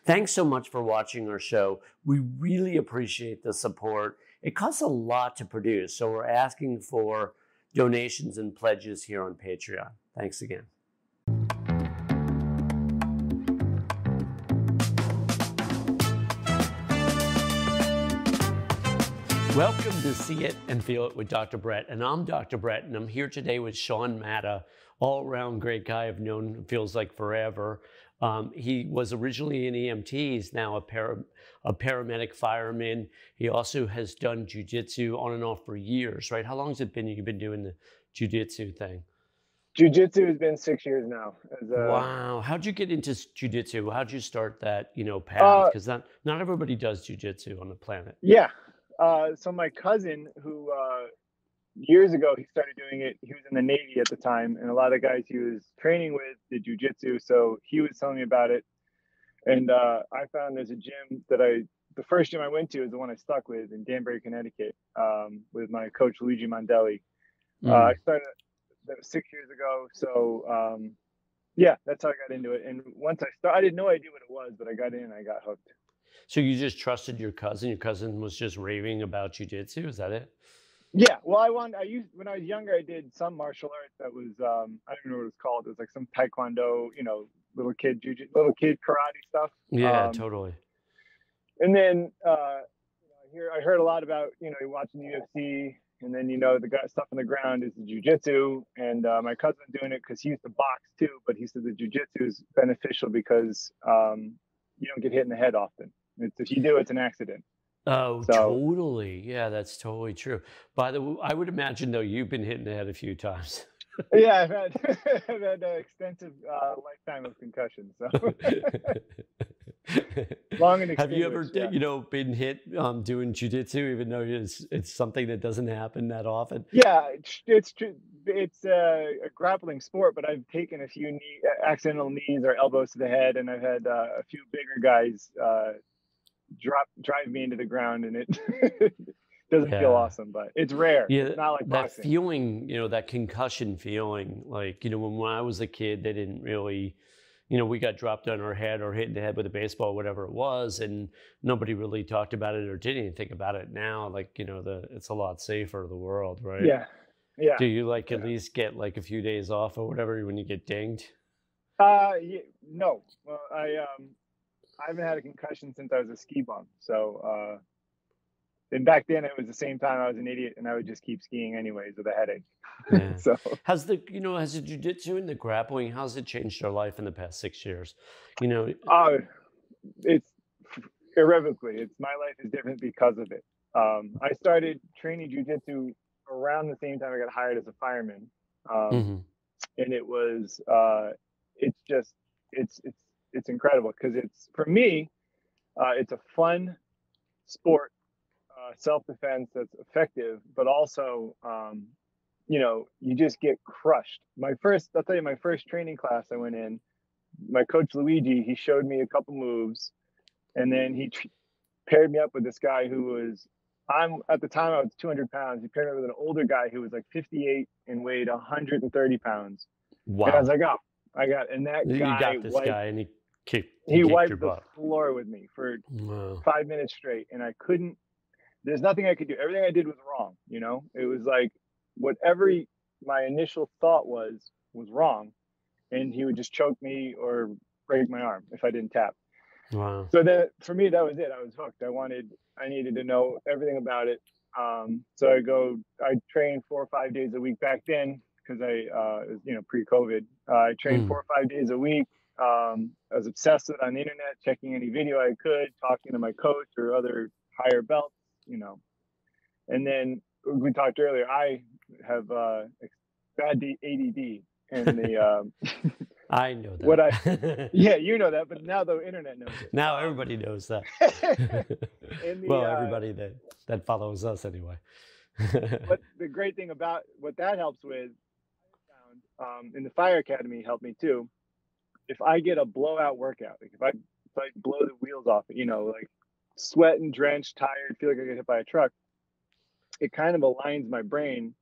Thanks so much for watching our show. We really appreciate the support. It costs a lot to produce, so we're asking for donations and pledges here on Patreon. Thanks again. Welcome to See It and Feel It with Dr. Brett. And I'm Dr. Brett, and I'm here today with Sean Matta, all around great guy I've known, feels like forever. Um, he was originally an EMT, he's now a, para, a paramedic fireman. He also has done jujitsu on and off for years, right? How long has it been you've been doing the jujitsu thing? Jiu-jitsu has been six years now. A, wow. How'd you get into jiu-jitsu? How'd you start that, you know, path? Because uh, not, not everybody does jiu-jitsu on the planet. Yeah. Uh, so my cousin who, uh, years ago, he started doing it. He was in the Navy at the time. And a lot of the guys he was training with did jiu-jitsu. So he was telling me about it. And uh, I found there's a gym that I, the first gym I went to is the one I stuck with in Danbury, Connecticut um, with my coach, Luigi Mondelli. Mm. I started that was six years ago. So um, yeah, that's how I got into it. And once I started, I didn't know idea what it was, but I got in, I got hooked. So you just trusted your cousin. Your cousin was just raving about jujitsu. Is that it? Yeah. Well, I want. I used when I was younger. I did some martial arts that was. Um, I don't know what it was called. It was like some taekwondo. You know, little kid jiu little kid karate stuff. Yeah, um, totally. And then uh, you know, I hear I heard a lot about you know you're watching the UFC and then you know the guy stuff on the ground is the jujitsu, and uh, my cousin doing it because he used to box too, but he said the jujitsu is beneficial because um, you don't get hit in the head often. It's, if you do, it's an accident. Oh, so, totally. Yeah, that's totally true. By the way, I would imagine though you've been hitting in the head a few times. yeah, I've had, I've had an extensive uh, lifetime of concussions. So. Long and Have you ever, yeah. you know, been hit um, doing jujitsu, even though it's it's something that doesn't happen that often? Yeah, it's it's it's a, a grappling sport, but I've taken a few knee, accidental knees or elbows to the head, and I've had uh, a few bigger guys uh, drop drive me into the ground, and it doesn't yeah. feel awesome, but it's rare. Yeah, it's not like that boxing. feeling, you know, that concussion feeling. Like you know, when, when I was a kid, they didn't really you know, we got dropped on our head or hit in the head with a baseball, whatever it was, and nobody really talked about it or did anything about it. Now, like you know, the it's a lot safer the world, right? Yeah, yeah. Do you like at yeah. least get like a few days off or whatever when you get dinged? Uh, yeah, no. Well, I um, I haven't had a concussion since I was a ski bum, so uh, and back then it was the same time I was an idiot and I would just keep skiing anyways with a headache. Yeah. so has the you know has the jujitsu and the grappling how's it changed your life in the past six years? You know, uh, it's irrevocably. It's my life is different because of it. Um, I started training jujitsu around the same time I got hired as a fireman, um, mm-hmm. and it was uh, it's just it's it's it's incredible because it's for me uh, it's a fun sport uh, self-defense that's effective, but also, um, you know, you just get crushed. My first, I'll tell you, my first training class I went in, my coach Luigi, he showed me a couple moves, and then he t- paired me up with this guy who was, I'm at the time I was 200 pounds. He paired me with an older guy who was like 58 and weighed 130 pounds. Wow! And I was like, oh, I got, and that you guy, got this wiped, guy, and he He, he wiped the butt. floor with me for wow. five minutes straight, and I couldn't there's nothing I could do. Everything I did was wrong. You know, it was like whatever my initial thought was was wrong, and he would just choke me or break my arm if I didn't tap. Wow. So that for me, that was it. I was hooked. I wanted, I needed to know everything about it. Um, so I go, I trained four or five days a week back then because I, uh, was, you know, pre-COVID. Uh, I trained mm. four or five days a week. Um, I was obsessed with on the internet, checking any video I could, talking to my coach or other higher belts you know. And then we talked earlier, I have uh, bad ADD, and the um, I know that. What I yeah, you know that, but now the internet knows it. Now everybody knows that. the, well, uh, everybody that that follows us anyway. but the great thing about what that helps with, I found um, in the fire academy helped me too. If I get a blowout workout, like if I if I blow the wheels off, you know, like sweating, drenched, tired, feel like I get hit by a truck, it kind of aligns my brain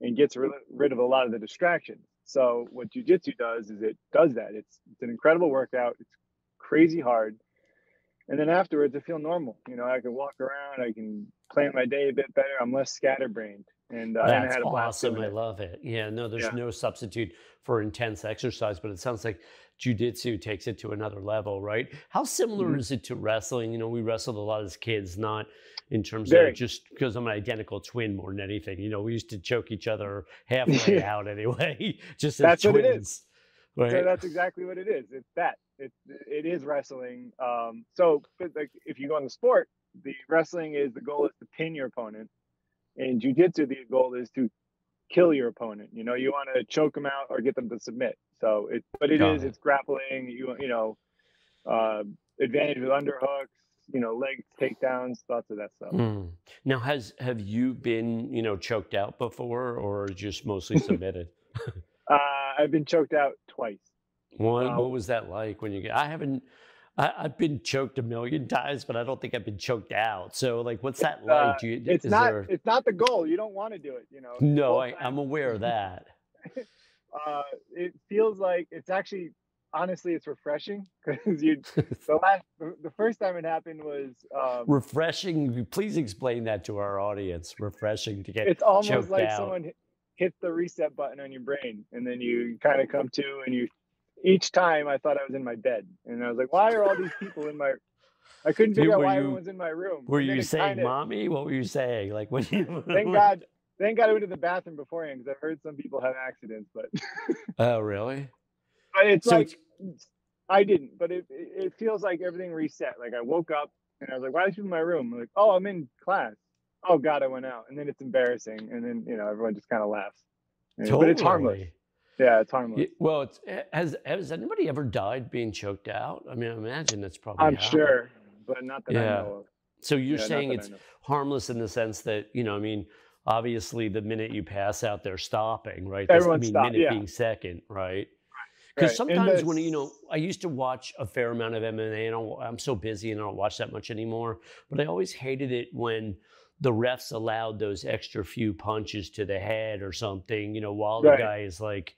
and gets rid, rid of a lot of the distractions. So what jujitsu does is it does that. It's it's an incredible workout. It's crazy hard, and then afterwards I feel normal. You know, I can walk around, I can plan my day a bit better. I'm less scatterbrained. And uh, that's and I awesome. I love it. Yeah, no, there's yeah. no substitute for intense exercise, but it sounds like jujitsu takes it to another level, right? How similar mm-hmm. is it to wrestling? You know, we wrestled a lot as kids, not in terms Very. of just because I'm an identical twin more than anything. You know, we used to choke each other halfway out anyway, just that's twins. What it is. Right? So that's exactly what it is. It's that. It, it is wrestling. Um, so like if you go in the sport, the wrestling is the goal is to pin your opponent. In jujitsu, the goal is to kill your opponent. You know, you want to choke them out or get them to submit. So it, but it Got is, it. it's grappling. You you know, uh, advantage with underhooks. You know, leg takedowns, lots of that stuff. Mm. Now, has have you been you know choked out before, or just mostly submitted? uh, I've been choked out twice. What, um, what was that like when you get? I haven't. I, have been choked a million times, but I don't think I've been choked out. So, like, what's that uh, like? You, it's not. There... It's not the goal. You don't want to do it. You know. No, I, am aware of that. uh, it feels like it's actually honestly it's refreshing because you the last the first time it happened was um, refreshing. Please explain that to our audience. Refreshing to get. It's almost like out. someone hit the reset button on your brain, and then you kind of come to, and you each time I thought I was in my bed, and I was like, "Why are all these people in my?" I couldn't figure out why you, everyone's in my room. Were you saying, kinda, "Mommy"? What were you saying? Like when you? thank God, thank God I went to the bathroom beforehand because I've heard some people have accidents, but. oh really? But it's so like it's... I didn't, but it it feels like everything reset. Like I woke up and I was like, "Why are people in my room?" I'm like, "Oh, I'm in class." Oh God, I went out, and then it's embarrassing, and then you know everyone just kind of laughs. Totally. But it's harmless. Yeah, it's harmless. well, it's, eh, has has anybody ever died being choked out? I mean, I imagine it's probably. I'm happened. sure, but not that yeah. I know of. So you're yeah, saying it's harmless in the sense that you know, I mean, obviously the minute you pass out, they're stopping, right? Everyone's I mean, stop, minute yeah. being second, right? Because right. sometimes when you know, I used to watch a fair amount of MMA, and I'm so busy and I don't watch that much anymore. But I always hated it when the refs allowed those extra few punches to the head or something, you know, while right. the guy is like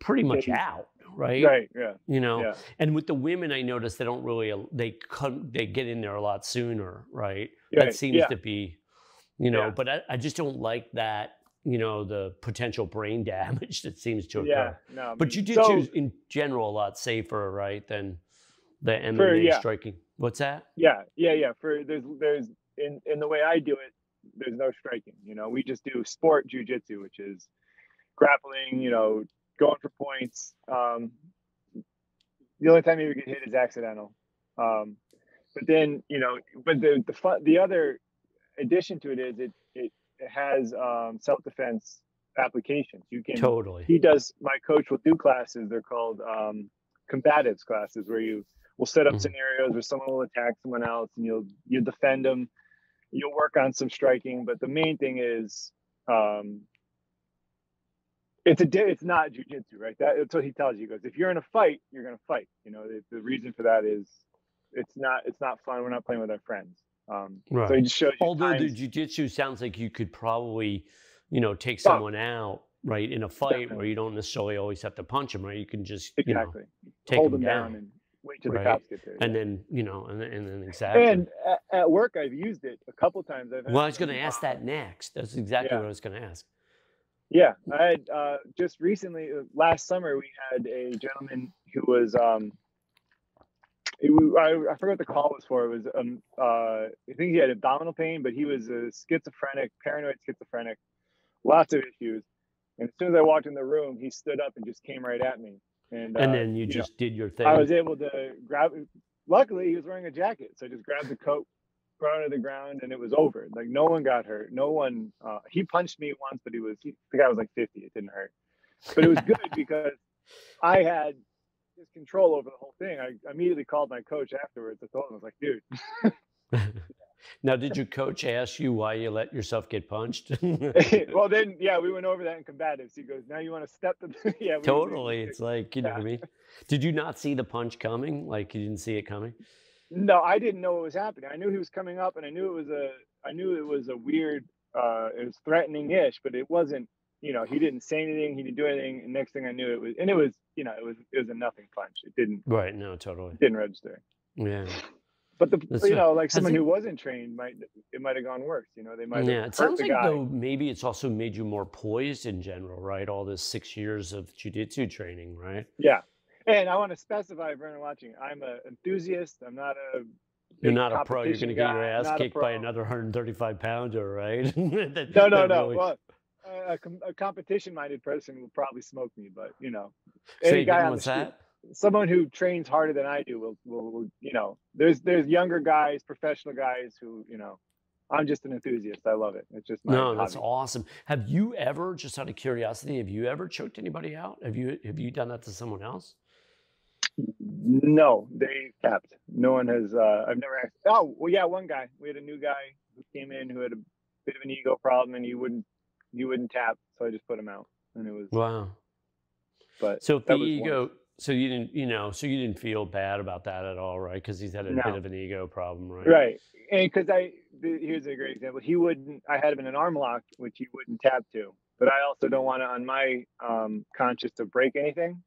pretty much out, right? Right. Yeah. You know, yeah. and with the women, I notice they don't really they come they get in there a lot sooner, right? right. That seems yeah. to be, you know, yeah. but I, I just don't like that. You know the potential brain damage that seems to occur. Yeah, no, but you did so, choose in general a lot safer, right, than the MMA for, yeah. striking. What's that? Yeah, yeah, yeah. For there's there's in in the way I do it, there's no striking. You know, we just do sport jujitsu, which is grappling. You know, going for points. Um, the only time you get hit is accidental. Um, but then you know, but the the fun, the other addition to it is it it, it has um, self defense applications. You can totally. He does. My coach will do classes. They're called um, combatives classes, where you will set up mm-hmm. scenarios where someone will attack someone else, and you'll you defend them. You'll work on some striking, but the main thing is um, it's a it's not jujitsu, right? That, that's what he tells you. He goes, if you're in a fight, you're gonna fight. You know, the, the reason for that is it's not it's not fun. We're not playing with our friends. Um, right. So he just shows you. Although times. the jujitsu sounds like you could probably, you know, take someone oh. out right in a fight Definitely. where you don't necessarily always have to punch them, right? You can just exactly you know, take hold them down, down and wait till right? the cops get there. And yeah. then you know, and, and then exactly. And at, at, work, I've used it a couple times. I've well, I was going to ask that next. That's exactly yeah. what I was going to ask. Yeah, I had uh, just recently, uh, last summer, we had a gentleman who was, um, it, I, I forgot what the call was for. It was, um, uh, I think he had abdominal pain, but he was a schizophrenic, paranoid schizophrenic, lots of issues. And as soon as I walked in the room, he stood up and just came right at me. And, and uh, then you, you just know, did your thing. I was able to grab. Luckily, he was wearing a jacket, so I just grabbed the coat, thrown to the ground and it was over. Like no one got hurt. No one. Uh, he punched me once, but he was he, the guy was like 50. It didn't hurt, but it was good because I had his control over the whole thing. I immediately called my coach afterwards. I told him I was like, dude. now, did your coach ask you why you let yourself get punched? well, then, yeah, we went over that in combatives. He goes, "Now you want to step to the yeah." totally, it's like you know what I mean. Did you not see the punch coming? Like you didn't see it coming? No, I didn't know what was happening. I knew he was coming up, and I knew it was a. I knew it was a weird. Uh, it was threatening-ish, but it wasn't. You know, he didn't say anything. He didn't do anything. And next thing I knew, it was, and it was. You know, it was. It was a nothing punch. It didn't. Right. No. Totally. Didn't register. Yeah. But the That's you know, like someone it, who wasn't trained might it might have gone worse. You know, they might. Yeah, it sounds like guy. though maybe it's also made you more poised in general, right? All this six years of jujitsu training, right? Yeah, and I want to specify for anyone watching, I'm an enthusiast. I'm not a you're not a pro. You're going to get your ass kicked by another 135 pounder, right? that, no, no, no. Really... Well, a, a competition-minded person will probably smoke me, but you know, any guy on the street, that? someone who trains harder than I do will, will, will, you know, there's there's younger guys, professional guys who, you know, I'm just an enthusiast. I love it. It's just no, hobby. that's awesome. Have you ever, just out of curiosity, have you ever choked anybody out? Have you have you done that to someone else? No, they kept. No one has. Uh, I've never asked. Oh, well, yeah, one guy. We had a new guy who came in who had a bit of an ego problem, and he wouldn't he wouldn't tap, so I just put him out, and it was wow. But so the ego. So you didn't, you know, so you didn't feel bad about that at all, right? Because he's had a no. bit of an ego problem, right? Right, and because I here's a great example. He wouldn't. I had him in an arm lock, which he wouldn't tap to. But I also don't want to, on my um, conscious, to break anything.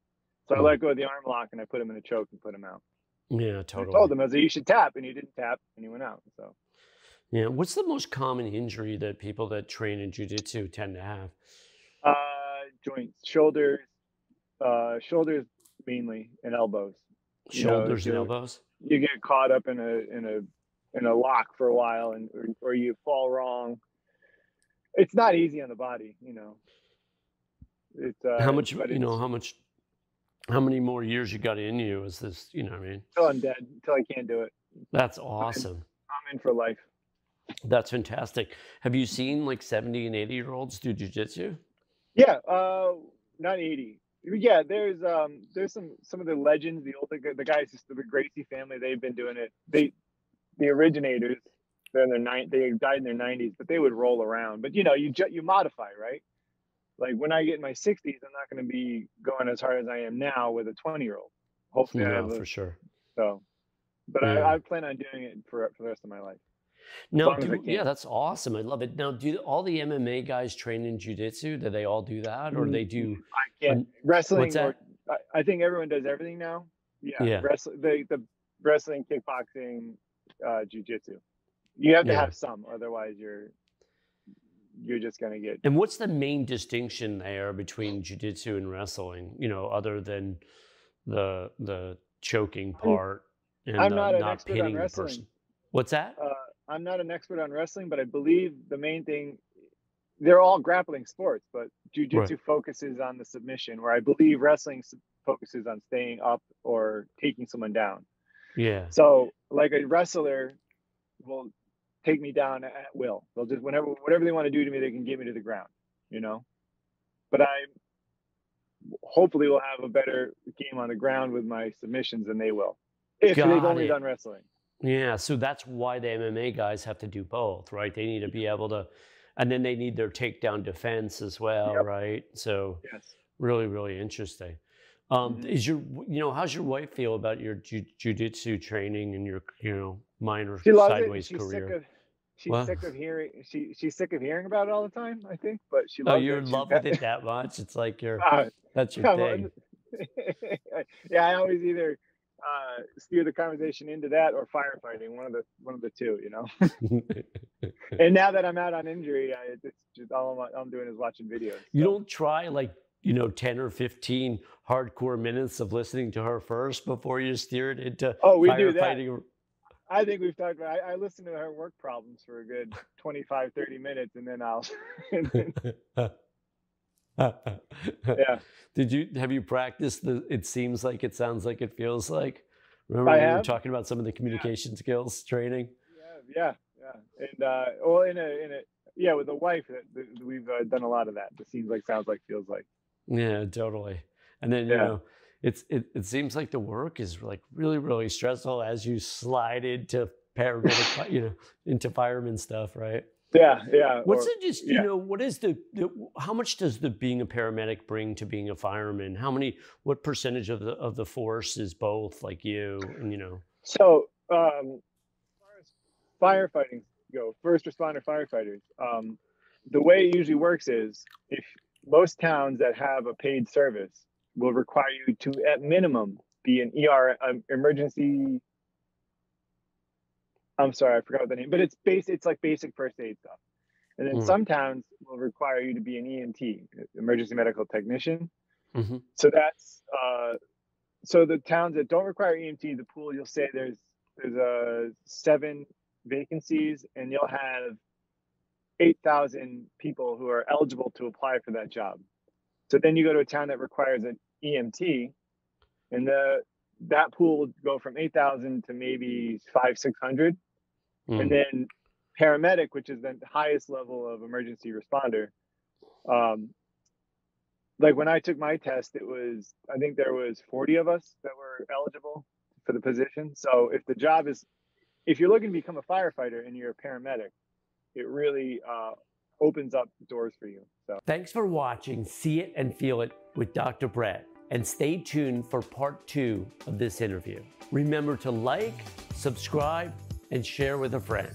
So I let go of the arm lock and I put him in a choke and put him out. Yeah, totally. I told him I was like, you should tap, and he didn't tap, and he went out. So. Yeah, what's the most common injury that people that train in jujitsu tend to have? Uh, joints, shoulders, uh, shoulders mainly, and elbows. Shoulders you know, and elbows. You get caught up in a in a in a lock for a while, and or, or you fall wrong. It's not easy on the body, you know. It's uh, how much you know how much how many more years you got in you? Is this, you know what I mean? Until I'm dead, until I can't do it. That's awesome. I'm in, I'm in for life. That's fantastic. Have you seen like 70 and 80 year olds do jujitsu? Yeah, uh, not 80. Yeah, there's um there's some some of the legends, the old the guys, just the Gracie family. They've been doing it. They the originators. They're in their nine. They died in their 90s, but they would roll around. But you know, you ju- you modify, right? Like when I get in my 60s, I'm not going to be going as hard as I am now with a 20 year old. Hopefully, no, for sure. So, but yeah. I, I, plan on doing it for for the rest of my life. No, yeah, that's awesome. I love it. Now, do all the MMA guys train in jujitsu? Do they all do that, or do they do? I can't um, wrestling. Or, I, I, think everyone does everything now. Yeah, yeah. Wrestling, the the wrestling, kickboxing, uh, jujitsu. You have to yeah. have some, otherwise you're you're just going to get. And what's the main distinction there between jujitsu and wrestling? You know, other than the the choking part and I'm not, not pitting the person. What's that? Uh, I'm not an expert on wrestling, but I believe the main thing they're all grappling sports, but jujitsu right. focuses on the submission, where I believe wrestling focuses on staying up or taking someone down. Yeah. So, like a wrestler will take me down at will. They'll just whenever whatever they want to do to me, they can get me to the ground, you know. But I hopefully will have a better game on the ground with my submissions than they will if Got they've only it. done wrestling. Yeah, so that's why the MMA guys have to do both, right? They need to be able to, and then they need their takedown defense as well, yep. right? So, yes. really, really interesting. Um, mm-hmm. Is your, you know, how's your wife feel about your jiu- jujitsu training and your, you know, minor sideways career? She's well, sick of hearing she she's sick of hearing about it all the time. I think, but she. Loves it. Oh, you're in love with it that much? It's like your uh, that's your thing. yeah, I always either uh, steer the conversation into that or firefighting. One of the one of the two, you know. and now that I'm out on injury, I, it's just all I'm, all I'm doing is watching videos. You don't try like you know 10 or 15 hardcore minutes of listening to her first before you steer it into oh we do that I think we've talked about. I, I listen to her work problems for a good 25, 30 minutes, and then I'll. yeah. Did you have you practiced the? It seems like it sounds like it feels like. Remember we were talking about some of the communication yeah. skills training. Yeah, yeah, yeah, and uh, well, in a in a yeah, with a wife, we've uh, done a lot of that. The seems like, sounds like, feels like. Yeah, totally. And then you yeah. know it's it, it seems like the work is like really really stressful as you slide into paramedic you know into fireman stuff right? Yeah yeah what's or, it just yeah. you know what is the, the, how much does the being a paramedic bring to being a fireman? How many what percentage of the of the force is both like you and you know? So um as firefighting go first responder firefighters um the way it usually works is if most towns that have a paid service will require you to, at minimum, be an ER um, emergency I'm sorry, I forgot the name, but it's base. It's like basic first aid stuff. And then mm. some towns will require you to be an EMT, emergency medical technician. Mm-hmm. So that's uh, so the towns that don't require EMT, the pool you'll say there's there's a uh, seven vacancies, and you'll have eight thousand people who are eligible to apply for that job. So then you go to a town that requires an EMT, and the that pool will go from eight thousand to maybe five six hundred, mm. and then paramedic, which is the highest level of emergency responder. Um, like when I took my test, it was I think there was 40 of us that were eligible for the position. So if the job is, if you're looking to become a firefighter and you're a paramedic, it really uh, opens up doors for you. So thanks for watching. See it and feel it with Dr. Brett. And stay tuned for part two of this interview. Remember to like, subscribe, and share with a friend.